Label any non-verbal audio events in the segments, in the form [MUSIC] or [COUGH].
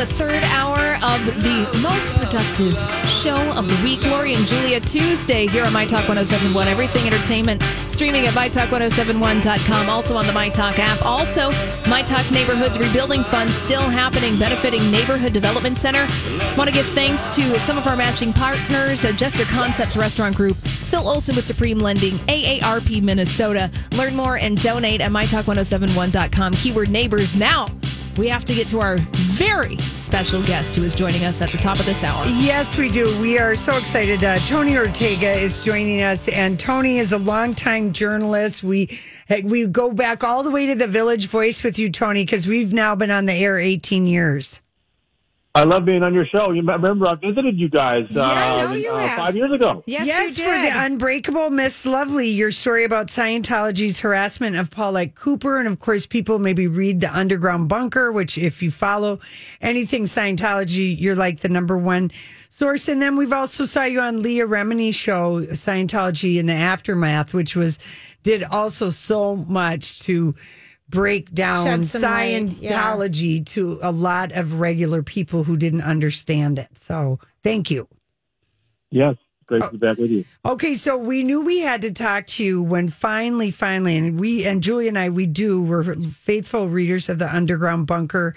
The third hour of the most productive show of the week. Lori and Julia Tuesday here on My Talk 1071. Everything entertainment streaming at MyTalk1071.com. Also on the My Talk app. Also, My Talk Neighborhoods Rebuilding Fund still happening, benefiting Neighborhood Development Center. Want to give thanks to some of our matching partners Jester Concepts Restaurant Group, Phil Olson with Supreme Lending, AARP Minnesota. Learn more and donate at MyTalk1071.com. Keyword neighbors now we have to get to our very special guest who is joining us at the top of this hour. Yes, we do. We are so excited. Uh, Tony Ortega is joining us, and Tony is a longtime journalist. We we go back all the way to the Village Voice with you, Tony, because we've now been on the air 18 years. I love being on your show. You remember I visited you guys uh, you uh, five years ago. Yes, yes, you for the Unbreakable Miss Lovely, your story about Scientology's harassment of Paulette Cooper. And of course, people maybe read The Underground Bunker, which, if you follow anything Scientology, you're like the number one source. And then we've also saw you on Leah Remini's show, Scientology in the Aftermath, which was did also so much to break down Shed some light, yeah. Scientology to a lot of regular people who didn't understand it. So thank you. Yes, great Oh. to be back with you. Okay, so we knew we had to talk to you when finally, finally, and we and Julie and I, we do. We're faithful readers of the Underground Bunker,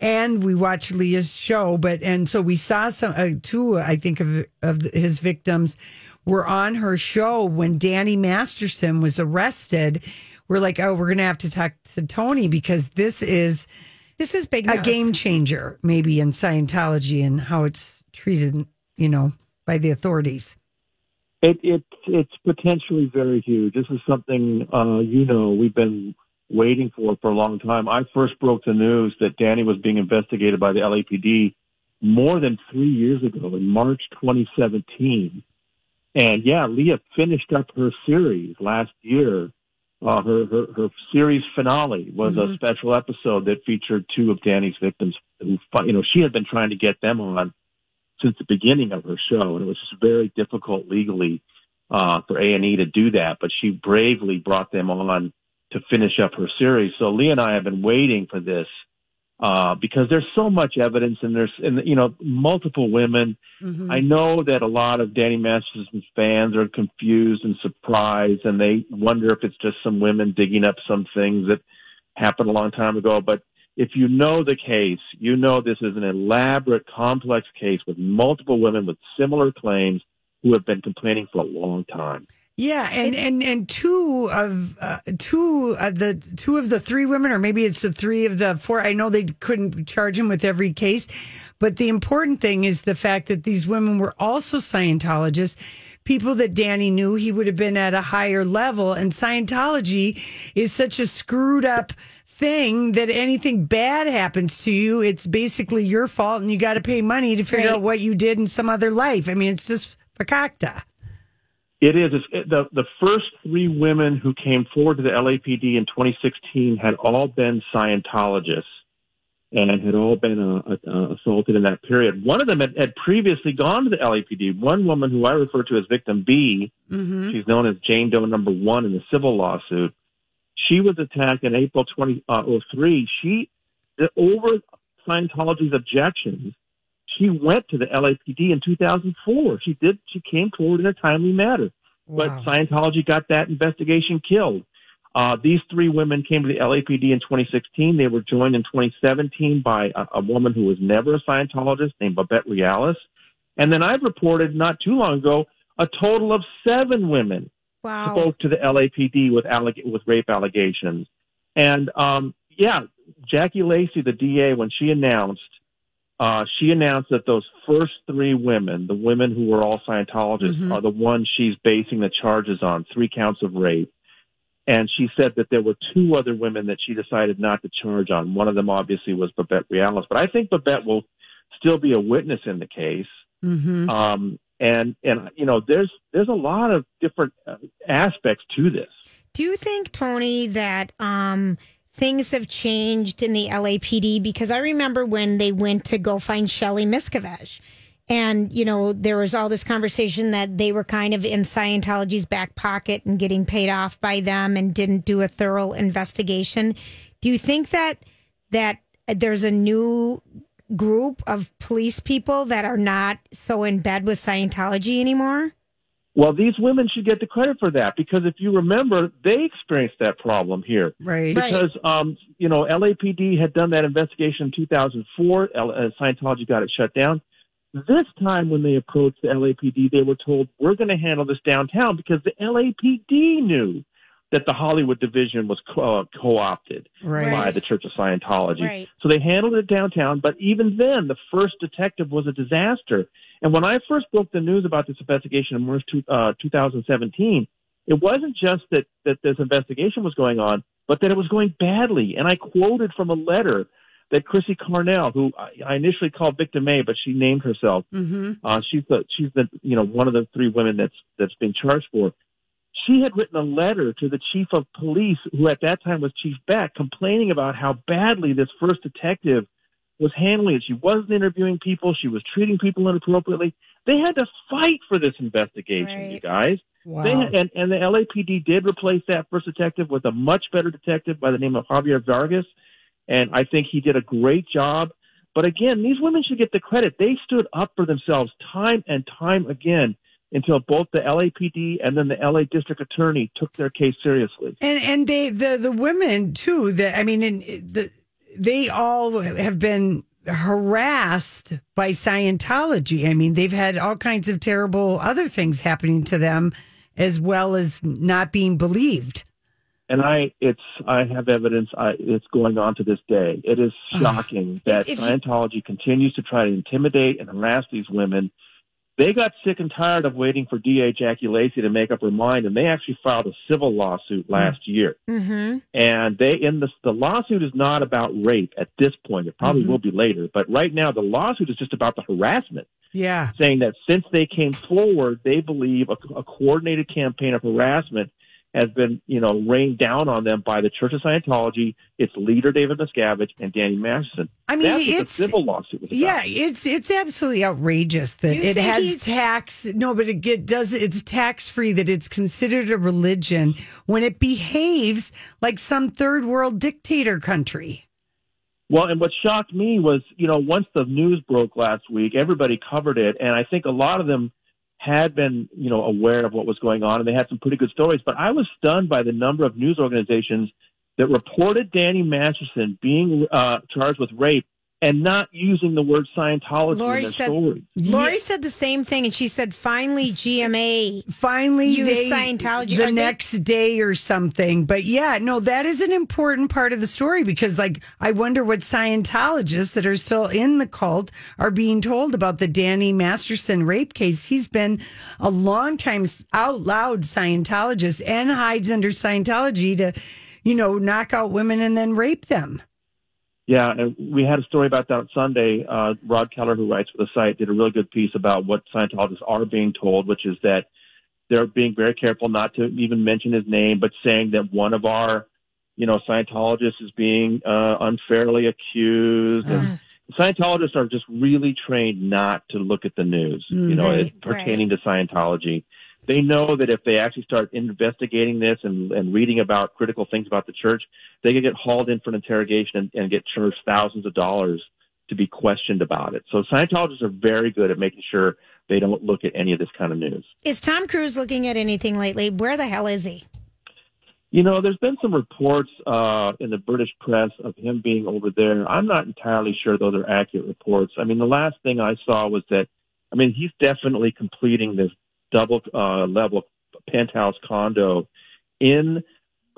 and we watch Leah's show. But and so we saw some uh, two, I think of of his victims were on her show when Danny Masterson was arrested. We're like, oh, we're gonna have to talk to Tony because this is this is big a news. game changer, maybe in Scientology and how it's treated, you know, by the authorities. It, it it's potentially very huge. This is something uh, you know we've been waiting for for a long time. I first broke the news that Danny was being investigated by the LAPD more than three years ago in March 2017. And yeah, Leah finished up her series last year. Uh, her, her her series finale was a special episode that featured two of Danny's victims. Who, you know, she had been trying to get them on since the beginning of her show, and it was just very difficult legally uh, for A and E to do that. But she bravely brought them on to finish up her series. So Leah and I have been waiting for this uh, because there's so much evidence, and there's and you know multiple women. I know that a lot of Danny Masterson's fans are confused and surprised, and they wonder if it's just some women digging up some things that happened a long time ago. But if you know the case, you know this is an elaborate, complex case with multiple women with similar claims who have been complaining for a long time. Yeah, and and and two of uh, two of the two of the three women, or maybe it's the three of the four. I know they couldn't charge him with every case, but the important thing is the fact that these women were also Scientologists, people that Danny knew he would have been at a higher level, and Scientology is such a screwed up thing that anything bad happens to you, it's basically your fault, and you got to pay money to figure Right. out what you did in some other life. I mean, it's just fakakta. It is it's, it, the the first three women who came forward to the LAPD in 2016 had all been Scientologists and had all been uh, uh, assaulted in that period. One of them had, had previously gone to the LAPD. One woman who I refer to as victim B, she's known as Jane Doe number one in the civil lawsuit. She was attacked in April 2003. She over Scientology's objections she went to the LAPD in 2004. She did. She came forward in a timely manner, but Scientology got that investigation killed. Uh, these three women came to the LAPD in 2016. They were joined in 2017 by a, a woman who was never a Scientologist named Babette Realis. And then I've reported not too long ago a total of seven women Wow. spoke to the LAPD with alleg- with rape allegations. And um, yeah, Jackie Lacey, the DA, when she announced, uh, she announced that those first three women, the women who were all Scientologists, are the ones she's basing the charges on, three counts of rape. And she said that there were two other women that she decided not to charge on. One of them obviously was Babette Reales, but I think Babette will still be a witness in the case. Mm-hmm. Um, and and you know, there's there's a lot of different uh, aspects to this. Do you think, Tony, that um, things have changed in the LAPD? Because I remember when they went to go find Shelly Miscavige. And, you know, there was all this conversation that they were kind of in Scientology's back pocket and getting paid off by them and didn't do a thorough investigation. Do you think that that there's a new group of police people that are not so in bed with Scientology anymore? Well, these women should get the credit for that because if you remember, they experienced that problem here. Right. Because, um, you know, LAPD had done that investigation in 2004. L- uh, Scientology got it shut down. This time when they approached the LAPD, they were told, we're going to handle this downtown because the LAPD knew that the Hollywood division was co- uh, co-opted Right. by the Church of Scientology. Right. So they handled it downtown, but even then, the first detective was a disaster. And when I first broke the news about this investigation in March two, uh, 2017, it wasn't just that, that this investigation was going on, but that it was going badly. And I quoted from a letter that Chrissy Carnell, who I I initially called Victim A, but she named herself. Mm-hmm. Uh, she's the she's the you know one of the three women that's that's been charged for. She had written a letter to the chief of police, who at that time was Chief Beck, complaining about how badly this first detective was handling it. She wasn't interviewing people. She was treating people inappropriately. They had to fight for this investigation, Right. you guys. Wow. They had, and, and the LAPD did replace that first detective with a much better detective by the name of Javier Vargas. And I think he did a great job. But again, these women should get the credit. They stood up for themselves time and time again until both the LAPD and then the LA District Attorney took their case seriously. And and they the the women too. That I mean, in the they all have been harassed by Scientology. I mean, they've had all kinds of terrible other things happening to them, as well as not being believed. And I, it's, I have evidence. I, it's going on to this day. It is ah. shocking that If you- Scientology continues to try to intimidate and harass these women. They got sick and tired of waiting for DA Jackie Lacey to make up her mind, and they actually filed a civil lawsuit last year. Mm-hmm. And they, in the, the lawsuit is not about rape at this point. It probably Mhm. will be later, but right now the lawsuit is just about the harassment Yeah. saying that since they came forward, they believe a, a coordinated campaign of harassment has been, you know, rained down on them by the Church of Scientology, its leader David Miscavige, and Danny Masterson. I mean, That's it's the civil lawsuit was about. Yeah, it's it's absolutely outrageous that You it has he's- tax. No, but it get, does it's tax free. That it's considered a religion when it behaves like some third world dictator country. Well, and what shocked me was, you know, once the news broke last week, everybody covered it, and I think a lot of them had been, you know, aware of what was going on, and they had some pretty good stories. But I was stunned by the number of news organizations that reported Danny Masterson being uh, charged with rape and not using the word Scientology Lori in their said- story. Lori Yeah. said the same thing, and she said, "Finally, GMA." Finally, Use they, Scientology. the Are they- next day or something. But yeah, no, that is an important part of the story because, like, I wonder what Scientologists that are still in the cult are being told about the Danny Masterson rape case. He's been a long time out loud Scientologist and hides under Scientology to, you know, knock out women and then rape them. Yeah, and we had a story about that on Sunday. Uh, Rod Keller, who writes for the site, did a really good piece about what Scientologists are being told, which is that they're being very careful not to even mention his name, but saying that one of our, you know, Scientologists is being uh, unfairly accused. And Scientologists are just really trained not to look at the news, you know, Right, as pertaining to Scientology. They know that if they actually start investigating this and, and reading about critical things about the church, they could get hauled in for an interrogation and, and get charged thousands of dollars to be questioned about it. So Scientologists are very good at making sure they don't look at any of this kind of news. Is Tom Cruise looking at anything lately? Where the hell is he? You know, there's been some reports uh, in the British press of him being over there. I'm not entirely sure those are accurate reports. I mean, the last thing I saw was that, I mean, he's definitely completing this double uh, level penthouse condo in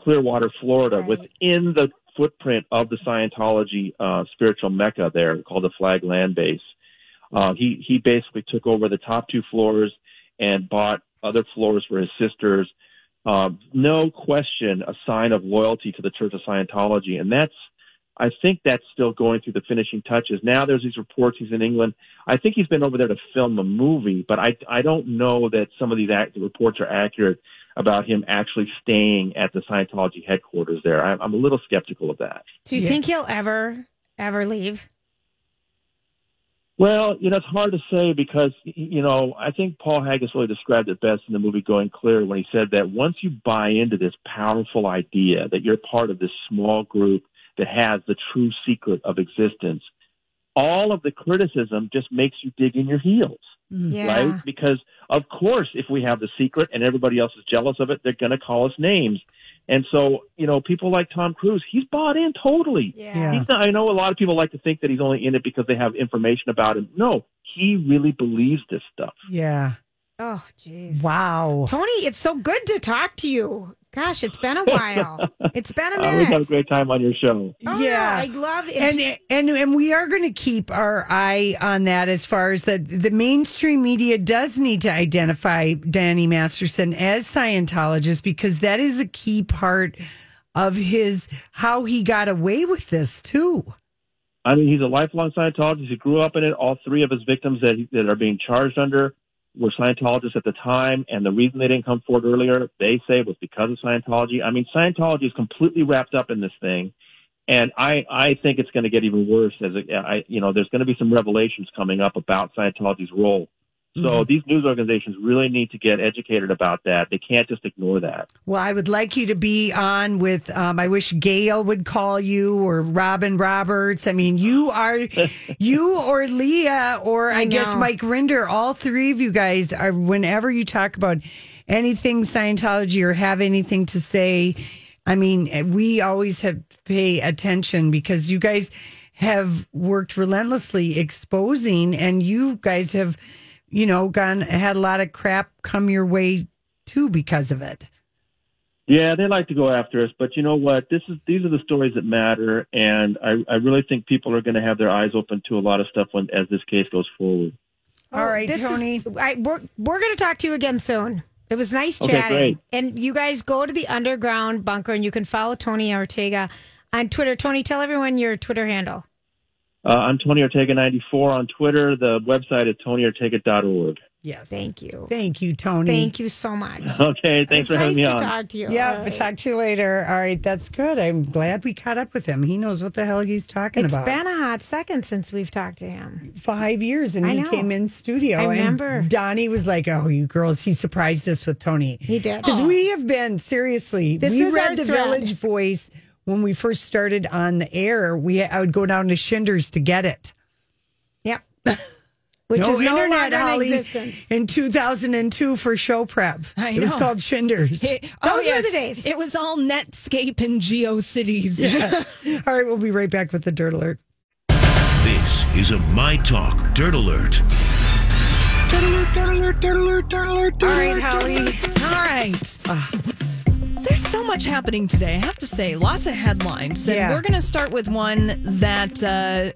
Clearwater, Florida, Right. within the footprint of the Scientology uh, spiritual mecca there called the Flag Land Base. Uh, he he basically took over the top two floors and bought other floors for his sisters. uh, no question a sign of loyalty to the Church of Scientology, and that's I think that's still going through the finishing touches. Now there's these reports he's in England. I think he's been over there to film a movie, but I I don't know that some of these act, reports are accurate about him actually staying at the Scientology headquarters there. I, I'm a little skeptical of that. Do you Yeah. think he'll ever, ever leave? Well, you know, it's hard to say because, you know, I think Paul Haggis really described it best in the movie Going Clear when he said that once you buy into this powerful idea that you're part of this small group that has the true secret of existence, all of the criticism just makes you dig in your heels, mm-hmm. Yeah. right? Because, of course, if we have the secret and everybody else is jealous of it, they're going to call us names. And so, you know, people like Tom Cruise, he's bought in totally. Yeah. He's not, I know a lot of people like to think that he's only in it because they have information about him. No, he really believes this stuff. Yeah. Oh, jeez. Wow. Tony, it's so good to talk to you. Gosh, it's been a while. It's been a [LAUGHS] I always have a great time on your show. Oh, yeah. I love it. and and and we are going to keep our eye on that as far as the the mainstream media does need to identify Danny Masterson as Scientologist because that is a key part of his how he got away with this too. I mean, he's a lifelong Scientologist. He grew up in it. All three of his victims that, that are being charged under were Scientologists at the time. And the reason they didn't come forward earlier, they say, was because of Scientology. I mean, Scientology is completely wrapped up in this thing. And I, I think it's going to get even worse as it, I, you know, there's going to be some revelations coming up about Scientology's role. So these news organizations really need to get educated about that. They can't just ignore that. Well, I would like you to be on with. Um, I wish Gail would call you or Robin Roberts. I mean, you are [LAUGHS] you or Leah or I, I guess. Mike Rinder. All three of you guys are. Whenever you talk about anything Scientology or have anything to say, I mean, we always have to pay attention because you guys have worked relentlessly exposing, and you guys have, you know, gone had a lot of crap come your way too because of it. Yeah, they like to go after us, but you know what? This is these are the stories that matter, and I, I really think people are going to have their eyes open to a lot of stuff when as this case goes forward. Oh, All right, Oh, This is- Tony. I, we're we're going to talk to you again soon. It was nice Okay, chatting. great. And you guys go to the underground bunker and you can follow Tony Ortega on Twitter. Tony, tell everyone your Twitter handle. Uh, I'm Tony Ortega 94 on Twitter. The website is tonyortega.org. Yes. Thank you. Thank you, Tony. Thank you so much. [LAUGHS] Okay, thanks it's for having nice me to on. talk to you. Yeah, All but right. talk to you later. All right, that's good. I'm glad we caught up with him. He knows what the hell he's talking It's about. It's been a hot second since we've talked to him. Five years, and I he know. came in studio. I and remember. Donnie was like, "Oh, you girls!" He surprised us with Tony. He did. because we have been seriously. This we is read our the thread. Village Voice when we first started on the air. We I would go down to Shinder's to get it. Yep. [LAUGHS] Which no is no internet, longer in Holly, existence. in 2002 for show prep. I It was called Shinders. It- Those oh, were yes. the days. It was all Netscape and GeoCities. [LAUGHS] All right, we'll be right back with the Dirt Alert. This is a My Talk Dirt Alert. All right, Holly. All right. Ah. There's so much happening today. I have to say, lots of headlines. And Yeah. we're going to start with one that uh,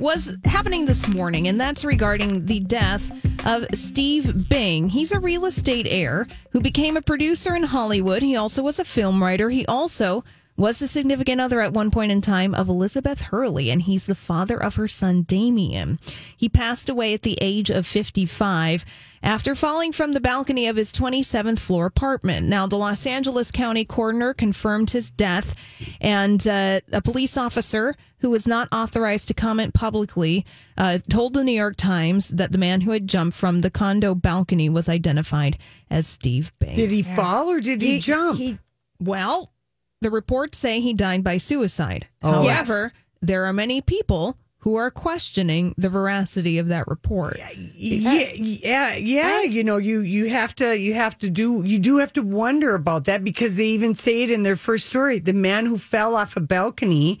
was happening this morning, and that's regarding the death of Steve Bing. He's a real estate heir who became a producer in Hollywood. He also was a film writer. He also was the significant other at one point in time of Elizabeth Hurley, and he's the father of her son Damien. He passed away at the age of 55 after falling from the balcony of his 27th floor apartment. Now, the Los Angeles County coroner confirmed his death, and uh, a police officer who was not authorized to comment publicly uh, told the New York Times that the man who had jumped from the condo balcony was identified as Steve Bing. Did he fall or did he, jump? He, Well, the reports say he died by suicide. Oh. However, there are many people who are questioning the veracity of that report. yeah, yeah, yeah. You know, you you have to you have to do you do have to wonder about that because they even say it in their first story. The man who fell off a balcony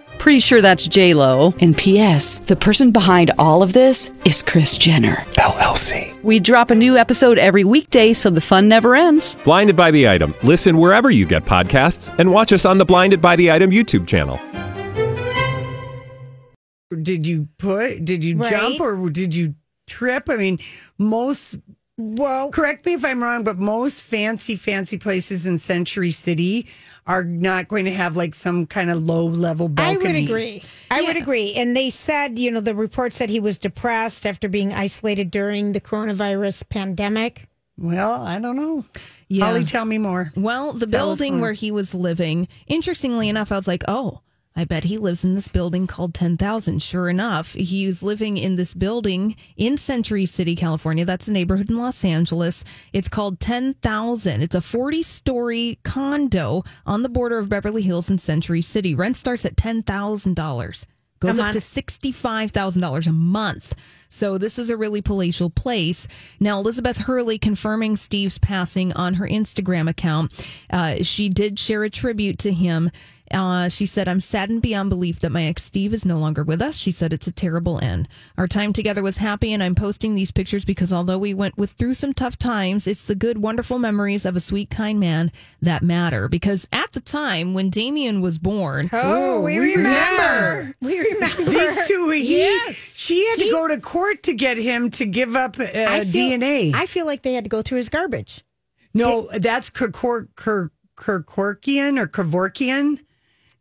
Pretty sure that's J Lo. And P.S. The person behind all of this is Kris Jenner LLC. We drop a new episode every weekday, so the fun never ends. Blinded by the item. Listen wherever you get podcasts, and watch us on the Blinded by the Item YouTube channel. did you put did you Right. jump or did you trip? I mean, most Well, correct me if I'm wrong, but most fancy, fancy places in Century City are not going to have like some kind of low level balcony. I would agree. I would agree. And they said, you know, the report said he was depressed after being isolated during the coronavirus pandemic. Well, I don't know. Yeah. Holly, tell me more. Well, the Tell building where he was living, interestingly enough, I was like, oh, I bet he lives in this building called 10,000. Sure enough, he was living in this building in Century City, California. That's a neighborhood in Los Angeles. It's called 10,000. It's a 40 story condo on the border of Beverly Hills and Century City. Rent starts at $10,000, goes up to $65,000 a month. So this is a really palatial place. Now, Elizabeth Hurley confirming Steve's passing on her Instagram account. Uh, she did share a tribute to him. Uh, she said, I'm saddened beyond belief that my ex Steve is no longer with us. She said, It's a terrible end. Our time together was happy, and I'm posting these pictures because although we went with through some tough times, it's the good, wonderful memories of a sweet, kind man that matter. Because at the time when Damien was born, Oh, we, we remember. We remember. These two, he, Yes. she had to go to court to get him to give up uh, I feel- DNA. I feel like they had to go through his garbage. no, that's Kirkor- Kir- Kirkorkian or Kevorkian.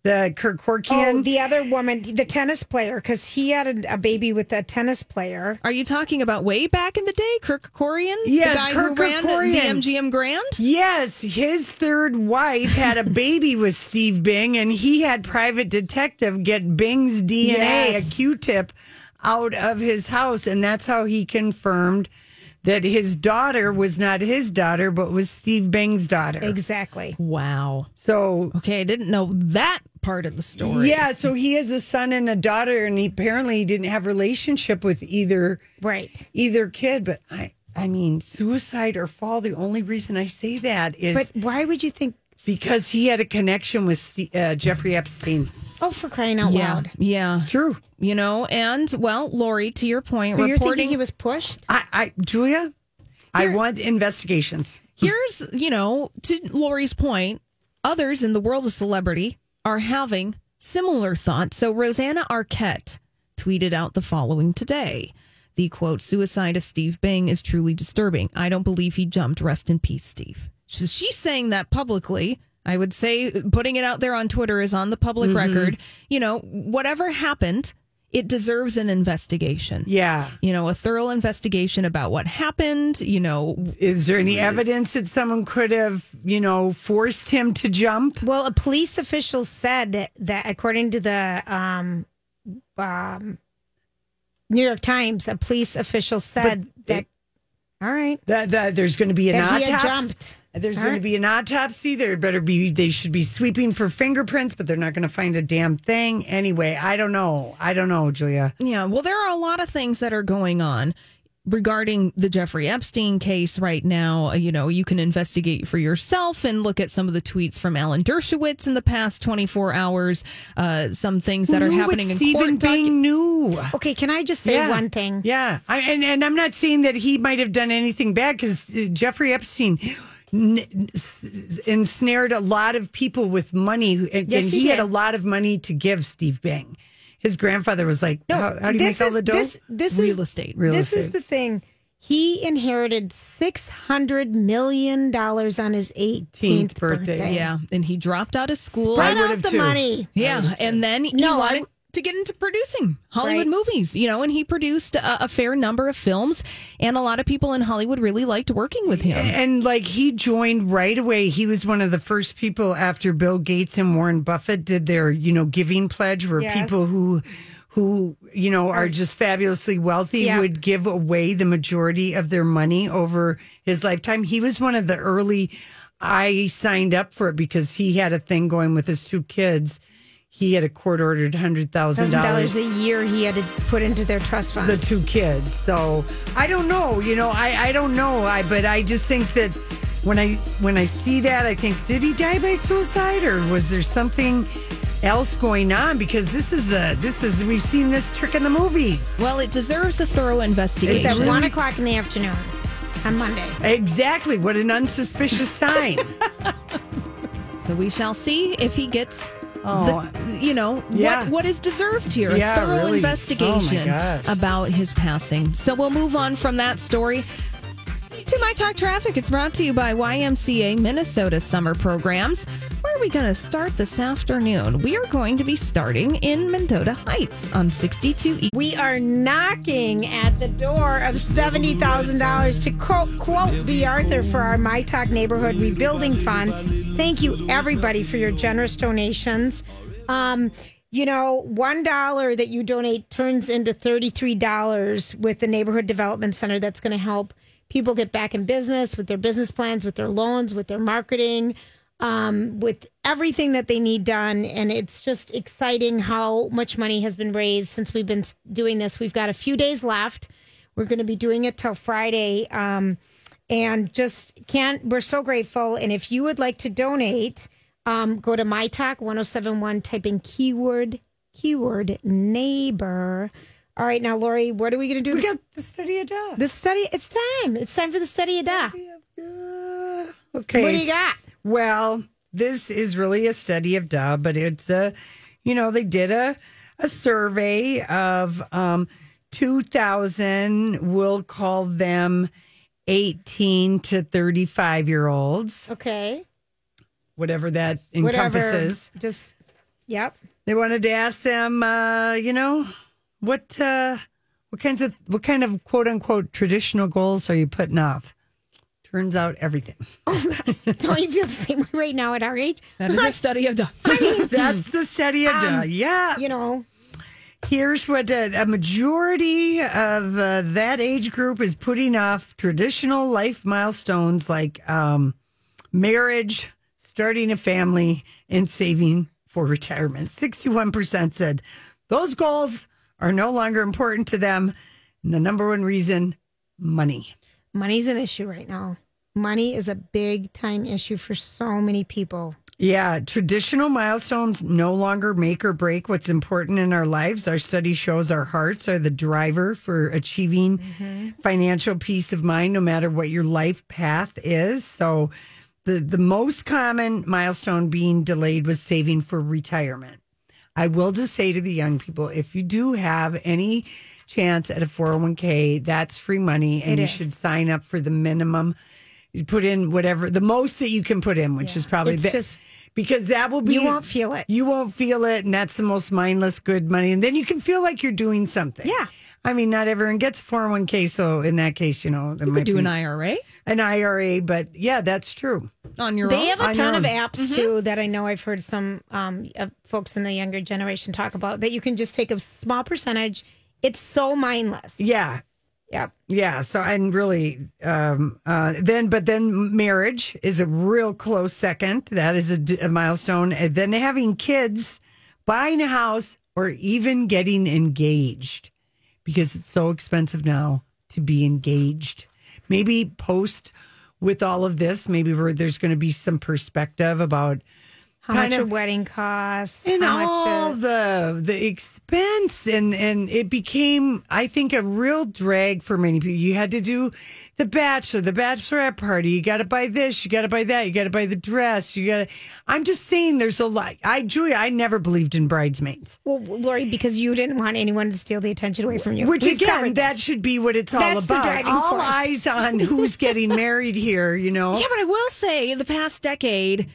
The Kirkorkian. Oh, the other woman, the tennis player, because he had a, a baby with a tennis player. Are you talking about way back in the day, Kirk Kerkorian? Yes, the guy Kirk who ran Kerkorian. the MGM Grand. Yes, his third wife had a baby with Steve Bing, and he had private detective get Bing's DNA, Yes. a Q-tip, out of his house, and that's how he confirmed that his daughter was not his daughter, but was Steve Bing's daughter. Exactly. Wow. So. Okay, I didn't know that part of the story. Yeah, so he has a son and a daughter, and he apparently he didn't have relationship with either Right. either kid. But I, I mean, suicide or fall. The only reason I say that is But why would you think? Because he had a connection with uh, Jeffrey Epstein. Oh, for crying out Yeah. loud. Yeah. True. You know, and well, Lori, to your point, So you're reporting he was pushed? I, I Julia, I want investigations. Here's, you know, to Lori's point, others in the world of celebrity are having similar thoughts. So Rosanna Arquette tweeted out the following today. The quote, suicide of Steve Bing is truly disturbing. I don't believe he jumped. Rest in peace, Steve. So she's saying that publicly. I would say putting it out there on Twitter is on the public record. You know, whatever happened, it deserves an investigation. Yeah. You know, a thorough investigation about what happened, you know, Is there any evidence that someone could have, you know, forced him to jump? Well, a police official said that, according to the um, um, New York Times, a police official said that. all right. That, that there's going to be an That he had autopsy. Jumped. There's All going to be an autopsy. There better be. They should be sweeping for fingerprints, but they're not going to find a damn thing anyway. I don't know. I don't know, Julia. Yeah, well, there are a lot of things that are going on regarding the Jeffrey Epstein case right now. Uh, You know, you can investigate for yourself and look at some of the tweets from Alan Dershowitz in the past 24 hours, uh, some things that Who are knew what happening in Stephen court. docu- Bing knew. Okay, can I just say Yeah. one thing? Yeah, I, and and I'm not saying that he might have done anything bad because Jeffrey Epstein n- s- ensnared a lot of people with money, and, Yes, and he he, had a lot of money to give Steve Bing. His grandfather was like, No, how, how do you this make all is- the dough?" This, this Real is estate. Real this is the thing. He inherited six hundred million dollars on his 18th birthday. birthday. Yeah, and he dropped out of school. Spread I out the too. money. Yeah, and then he No, wanted w- to get into producing Hollywood Right. movies, you know, and he produced a, a fair number of films, and a lot of people in Hollywood really liked working with him. And like he joined right away. He was one of the first people after Bill Gates and Warren Buffett did their, you know, giving pledge where Yes. people who who, you know, are just fabulously wealthy Yeah. would give away the majority of their money over his lifetime. He was one of the early I signed up for it because he had a thing going with his two kids. He had a court ordered hundred thousand Thousand dollars dollars a year he had to put into their trust fund. the two kids. So I don't know, you know, I, I don't know. I but I just think that when I when I see that, I think did he die by suicide or was there something else going on? Because this is a this is we've seen this trick in the movies. Well, it deserves a thorough investigation. it's investigation. at one o'clock in the afternoon on Monday. Exactly. What an unsuspicious time. [LAUGHS] So we shall see if he gets. Oh. the, you know Yeah. what what is deserved here Yeah, a thorough really. Oh, investigation Oh, about his passing so we'll move on from that story to my talk traffic it's brought to you by ymca minnesota summer programs we going to start this afternoon we are going to be starting in mendota heights on 62 e We are knocking at the door of $70,000 to quote, quote V. Arthur for our My Talk Neighborhood Rebuilding Fund. Thank you, everybody, for your generous donations. Um, you know, $1 that you donate turns into $33 with the Neighborhood Development Center. That's going to help people get back in business with their business plans, with their loans, with their marketing um, with everything that they need done. And it's just exciting how much money has been raised since we've been doing this. We've got a few days left. We're going to be doing it till Friday. Um, and just can't, we're so grateful. And if you would like to donate, um, go to My Talk 1071, type in keyword, keyword neighbor. All right, now, Lori, what are we going to do? we this, got the study of death. the study, it's time. It's time for the study of death. Okay. What do you got? Well, this is really a study of duh, but it's a, you know, they did a a survey of um, two thousand. We'll call them eighteen to thirty five year olds, Okay. whatever that Whatever. encompasses. Just, yep. They wanted to ask them, uh, you know, what uh, what kinds of what kind of quote unquote traditional goals are you putting off? Turns out everything. [LAUGHS] Don't you feel the same way right now at our age? that is a study of done [LAUGHS] That's the study of duh. Yeah. You know, Here's what uh, a majority of uh, that age group is putting off traditional life milestones like um, marriage, starting a family, and saving for retirement. 61% said those goals are no longer important to them. And the number one reason money. Money's an issue right now. Money is a big time issue for so many people. Yeah, traditional milestones no longer make or break what's important in our lives. Our study shows our hearts are the driver for achieving mm-hmm. financial peace of mind, no matter what your life path is. So, the the most common milestone being delayed was saving for retirement. I will just say to the young people, if you do have any chance at a 401k, that's free money and It you is. should sign up for the minimum. You put in whatever the most that you can put in, which is probably It's the- just- because that will be You won't feel it. You won't feel it, and that's the most mindless good money. And then you can feel like you're doing something. Yeah. I mean, not everyone gets 401k, so in that case, you know, you might could do be an ira an IRA, but yeah, that's true. on your They own have a on ton your of own. apps too that I know I've heard some um, uh, folks in the younger generation talk about that you can just take a small percentage. It's so mindless. Yeah, Yeah. Yeah. So, and really, um, uh, then, but then marriage is a real close second. That is a, d- a milestone. And then having kids, buying a house, or even getting engaged because it's so expensive now to be engaged. Maybe post with all of this, maybe there's going to be some perspective about How Kind much of- a wedding costs? and how all much? The the expense and and it became i think a real drag for many people you had to do the bachelor, the bachelorette party. You got to buy this, you got to buy that, you got to buy the dress. You got to. I'm just saying, there's a lot. I, Julia, I never believed in bridesmaids. Well, Lori, because you didn't want anyone to steal the attention away from you. Which We've again, that this. should be what it's all That's about. driving All force. eyes on who's getting married here. You know. [LAUGHS] Yeah, but I will say, the past decade,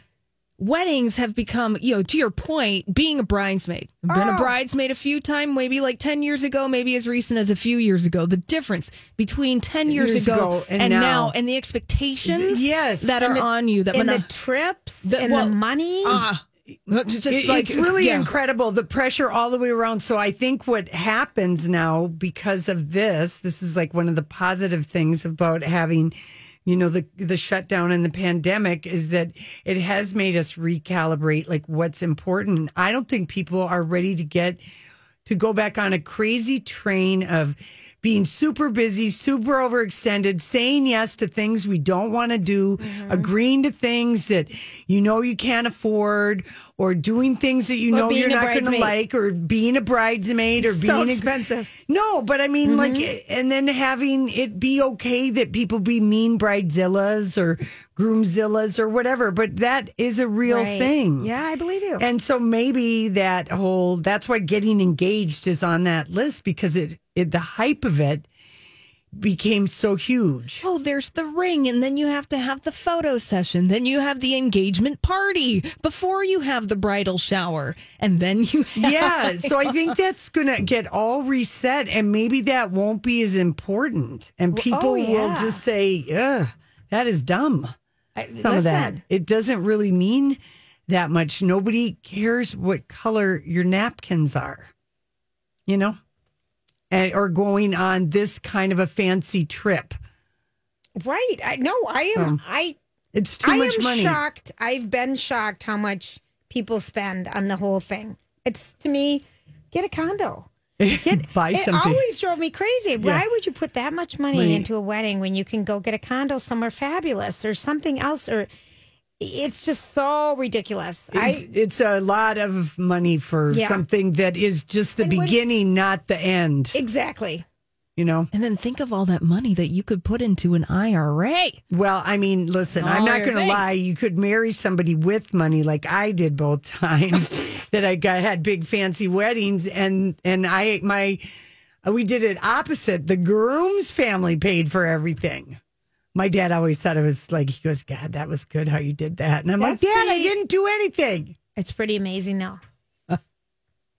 weddings have become, you know, to your point, being a bridesmaid. I've been a Oh. bridesmaid a few times, maybe like 10 years ago, maybe as recent as a few years ago. The difference between 10 years, Years ago, ago and and, now. now. and the expectations Yes. that are the- on you. That and the trips the- and well, the money. Ah, just It- like it's really yeah. incredible the pressure all the way around so i think what happens now because of this this is like one of the positive things about having you know the the shutdown and the pandemic is that it has made us recalibrate like what's important. I don't think people are ready to get to go back on a crazy train of being super busy, super overextended, saying yes to things we don't want to do, Mm-hmm. agreeing to things that you know you can't afford, or doing things that you Or know you're not going to like, or being a bridesmaid, or So being a- expensive. no, but I mean, Mm-hmm. like, and then having it be okay that people be mean bridezillas or groomzillas or whatever, but that is a real Right. thing. Yeah, I believe you. And so maybe that whole that's why getting engaged is on that list because it, it the hype of it became so huge. Oh, there's the ring, and then you have to have the photo session. Then you have the engagement party before you have the bridal shower, and then you [LAUGHS] have Yeah, so I think that's going to get all reset and maybe that won't be as important and people oh, will just say, "Ugh, that is dumb." I- Some of that. It doesn't really mean that much. Nobody cares what color your napkins are. You know? And, or going on this kind of a fancy trip. Right. I no, I am Um, I It's too I much am money. shocked. I've been shocked how much people spend on the whole thing. It's to me, get a condo. [LAUGHS] Get, Buy it something. always drove me crazy. Why would you put that much money Money. into a wedding when you can go get a condo somewhere fabulous or something else? Or it's just so ridiculous. It's, I it's a lot of money for Yeah. something that is just the And when- beginning, not the end. exactly. You know? And then think of all that money that you could put into an IRA. Well, I mean, listen, I'm not going to lie. You could marry somebody with money, like I did both [LAUGHS] times. that I got had big fancy weddings, and and I my we did it opposite. The groom's family paid for everything. My dad always thought it was like he goes, God, that was good how you did that, and I'm like, That's Dad, I didn't do anything. It's pretty amazing though. [LAUGHS]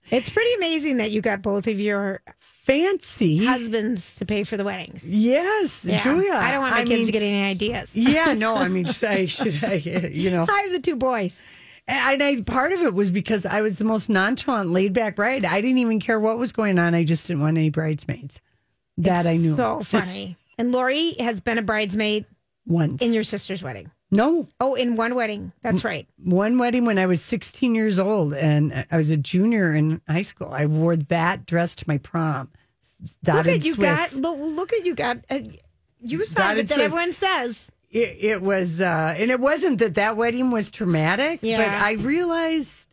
it's pretty amazing that you got both of your Fancy, husbands to pay for the weddings. yes, Yeah. Julia. I don't want my I kids mean, to get any ideas. Yeah, [LAUGHS] no, I mean, should I, should I, you know, I have the two boys. And I, part of it was because I was the most nonchalant, laid back bride. I didn't even care what was going on. I just didn't want any bridesmaids. That I knew. So [LAUGHS] funny. And Lori has been a bridesmaid once. in your sister's wedding. no, Oh, in one wedding. That's right. one wedding when I was 16 years old and I was a junior in high school. I wore that dress to my prom. Dotted look at you Swiss. got. Look, look at you got. Uh, you saw it that Swiss. everyone says. It, it was, uh, and it wasn't that that wedding was traumatic, but Yeah. I realized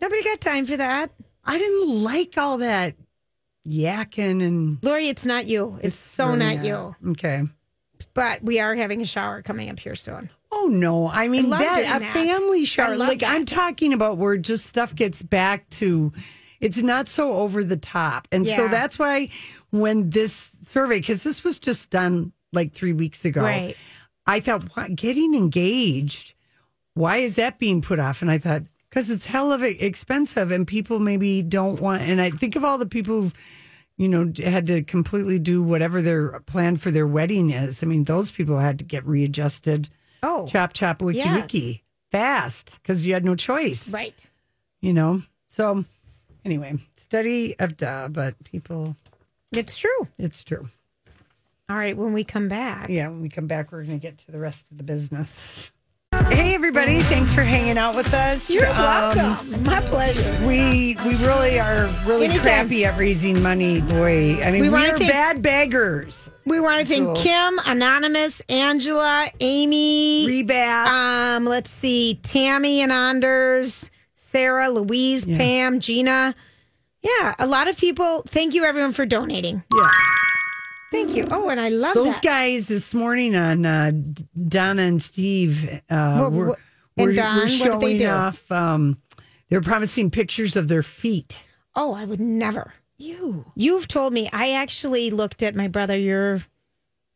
Nobody got time for that. I didn't like all that yakking and. Lori, it's not you. It's, so really not you. Okay. But we are having a shower coming up here soon. Oh no! I mean love that doing a that. family shower. love Like that. I'm talking about where just stuff gets back to. It's not so over the top, and so Yeah. that's why when this survey, because this was just done like three weeks ago, Right. I thought "What, getting engaged. Why is that being put off? And I thought because it's hell of expensive, and people maybe don't want. And I think of all the people who've you know, had to completely do whatever their plan for their wedding is. I mean, those people had to get readjusted. Oh, Chop, chop, wiki, Yes. wiki, fast because you had no choice, right. you know? So, anyway, study of duh, but people, It's true. it's true. All right. When we come back, Yeah, when we come back, we're going to get to the rest of the business. [LAUGHS] Hey, everybody. Thanks for hanging out with us. you're Um, welcome. My pleasure. We we really are really Anytime. crappy at raising money, boy. I mean, We we, are thank- bad beggars. We want to thank. Kim, Anonymous, Angela, Amy, Rebat. um, let's see, Tammy and Anders, Sarah, Louise, Pam, Gina. Yeah, a lot of people. Thank you, everyone, for donating. yeah. Thank you. Oh, and I love Those that. guys this morning on uh, Donna and Steve uh, What- were, and were, Don, were what showing did they do? off. Um, they're promising pictures of their feet. Oh, I would never. You. You've told me. I actually looked at my brother, your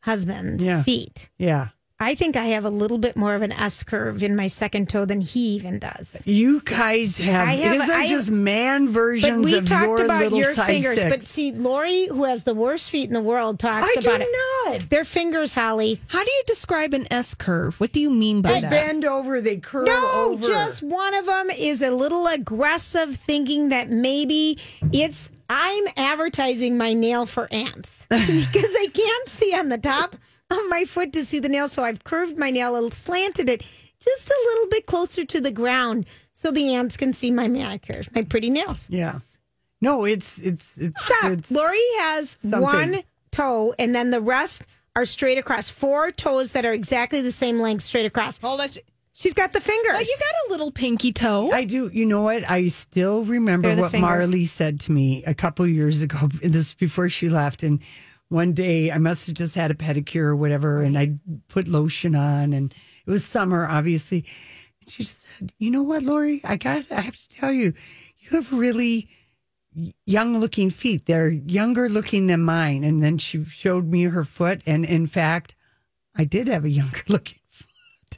husband's Yeah. feet. Yeah. I think I have a little bit more of an S curve in my second toe than he even does. You guys have, I have- these are I- just man versions But we of talked your about your fingers. six. But see, Lori, who has the worst feet in the world, talks I do about it. not. Their fingers, Holly. How do you describe an S curve? What do you mean by They that? bend over, they curl No, over. just one of them is a little aggressive, thinking that maybe it's I'm advertising my nail for ants [LAUGHS] because they can't see on the top of my foot to see the nail. So I've curved my nail, a little slanted it just a little bit closer to the ground so the ants can see my manicures, my pretty nails. yeah. No, it's it's it's, Stop. it's Lori has something. one toe, and then the rest are straight across. Four toes that are exactly the same length straight across. Hold on. She's got the fingers. Oh, you got a little pinky toe. I do. You know what? I still remember the what fingers. Marley said to me a couple years ago. This before she left, and one day I must have just had a pedicure or whatever, and I put lotion on, and it was summer, obviously. And she said, "You know what, Lori? I got. I have to tell you, you have really." young looking feet they're younger looking than mine and then she showed me her foot and in fact i did have a [LAUGHS] younger looking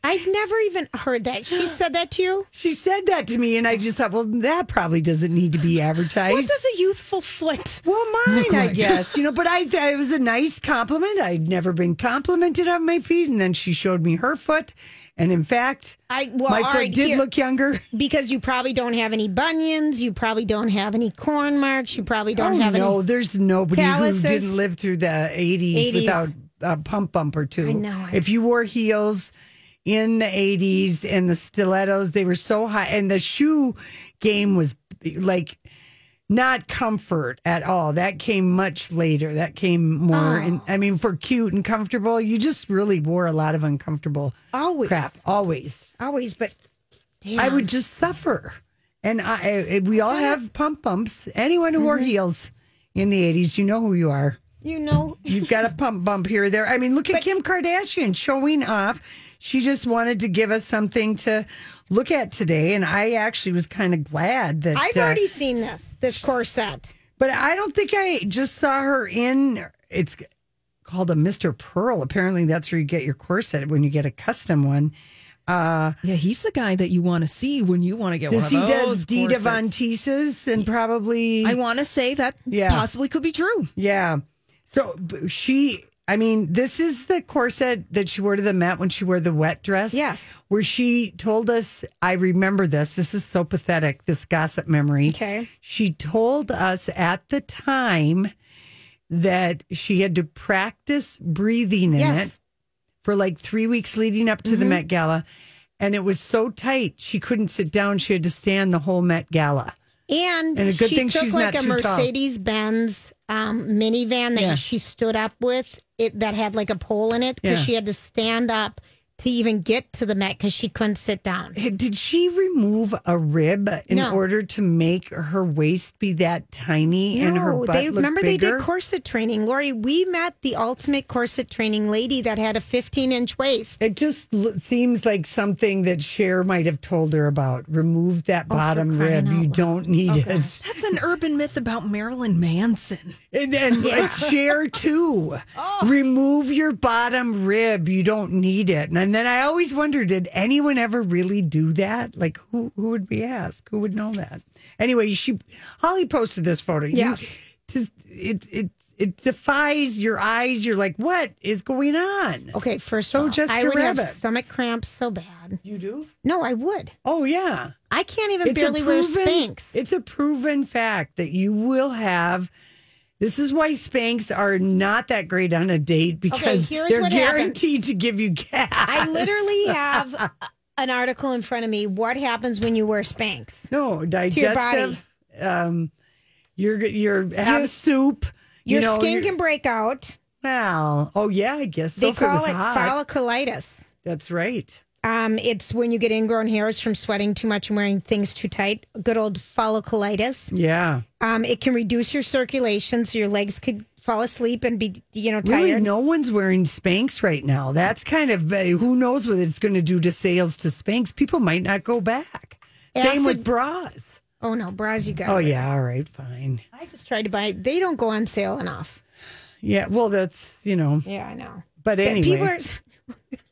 I've never even heard that. She [GASPS] said that to you? She said that to me, and I just thought, well, that probably doesn't need to be advertised. What does a youthful foot? Well, mine, look I guess. You [LAUGHS] know, but I thought it was a nice compliment. I'd never been complimented on my feet, and then she showed me her foot, and in fact, I well, my foot right, did here- look younger. because you probably don't have any bunions. You probably don't have any corn marks. You probably don't oh, have no, any. No, there's nobody calluses. who didn't live through the 80s, 80s. without a pump bump or two. I know, I- If you wore heels in the 80s and the stilettos, they were so high, and the shoe game was like not comfort at all. That came much later. That came more, in, Oh. I mean, for cute and comfortable, you just really wore a lot of uncomfortable Always. crap. Always. Always, but damn. I would just suffer. And I, I we all have pump bumps. Anyone who wore Mm-hmm. heels in the 80s, you know who you are. you know, You've got a pump bump here or there. I mean, look at Kim Kardashian showing off. She just wanted to give us something to look at today. And I actually was kind of glad that. I've uh, already seen this this corset. but I don't think I just saw her in. It's called a Mr. Pearl. Apparently, that's where you get your corset when you get a custom one. Uh, Yeah, he's the guy that you want to see when you want to get Does he one of does those Dita Von. Teese's and probably I want to say that Yeah. possibly could be true. Yeah. So she, I mean, this is the corset that she wore to the Met when she wore the wet dress. Yes. Where she told us, I remember this. This is so pathetic, this gossip memory. Okay. She told us at the time that she had to practice breathing in Yes. it for like three weeks leading up to Mm-hmm. the Met Gala. And it was so tight, she couldn't sit down. She had to stand the whole Met Gala. And, And a good she thing took she's like not a too tall. Mercedes Benz um, minivan that Yeah. she stood up with it that had like a pole in it because Yeah. she had to stand up to even get to the Met because she couldn't sit down. Did she remove a rib in No. order to make her waist be that tiny and her butt they look remember they did corset training. Lori, we met the ultimate corset training lady that had a 15 inch waist. It just l- seems like something that Cher might have told her about. Remove that oh, bottom rib. You loud. don't need it. That's an urban myth about Marilyn Manson. And then it's Cher too. [LAUGHS] Oh. Remove your bottom rib. You don't need it. And then I always wonder, did anyone ever really do that? Like who who would we ask? Who would know that? Anyway, she Holly posted this photo. You- Yes. it it it defies your eyes. You're like, what is going on? Okay, first So of all, Jessica I would have Rabbit. stomach cramps so bad. You do? No, I would. Oh yeah. I can't even It's barely wear Spanx. It's a proven fact that you will have. This is why Spanx are not that great on a date because here's they're what happened. guaranteed to give you gas. I literally [LAUGHS] have an article in front of me. What happens when you wear Spanx? no your digestive. Um, you're you're have Your- soup. Your you know, skin can break out. Well, oh yeah, I guess so. They call it hot. folliculitis. That's right. Um, it's when you get ingrown hairs from sweating too much and wearing things too tight. Good old folliculitis. Yeah. Um, it can reduce your circulation, so your legs could fall asleep and be you know tired. Really, no one's wearing Spanx right now. That's kind of uh, who knows what it's going to do to sales to Spanx. People might not go back. Same with bras. Oh no, bras you got. Oh yeah, all right, fine. I just tried to buy. They don't go on sale enough. Yeah, well, that's you know. Yeah, I know. But anyway, people are, are [LAUGHS]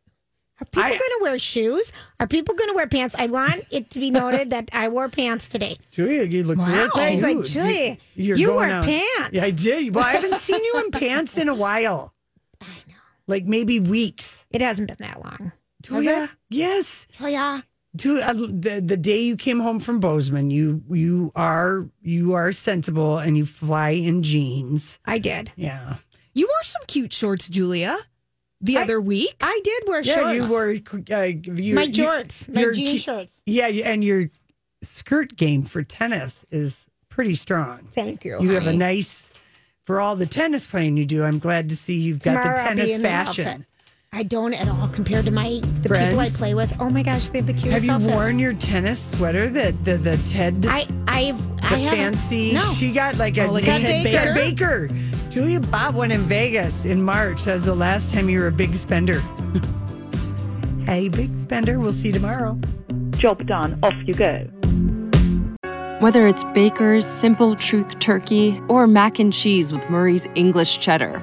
people going to wear shoes? Are people going to wear pants? I want it to be noted that I wore pants today. [LAUGHS] Julia, you look Wow. real I was like. Julia, you're you going wear out- pants. Yeah, I did. Well, I haven't seen you in [LAUGHS] pants in a while. I know, like maybe weeks. It hasn't been that long. Julia, yes. Oh yeah. Julia, uh, the the day you came home from Bozeman, you you are you are sensible and you fly in jeans. I did. Yeah, You wore some cute shorts, Julia, the other week. I did wear yeah. shorts. You wore uh, you, my you- jorts, my your jean ki- shorts. Yeah, and your skirt game for tennis is pretty strong. Thank you. You have a nice for all the tennis playing you do. I'm glad to see you've got Tomorrow the I'll be tennis in fashion. outfit. I don't at all compared to my the people I play with. Oh my gosh, they have the cutest Have you outfits. worn your tennis sweater? The the the Ted I I've the I haven't- fancy. No. She got like a Oh, like a Ted Ted Baker. Baker? Baker. Julia bought one in Vegas in March. That's the last time you were a big spender. [LAUGHS] hey, big spender. We'll see you tomorrow. Job done. Off you go. Whether it's Baker's Simple Truth Turkey or mac and cheese with Murray's English Cheddar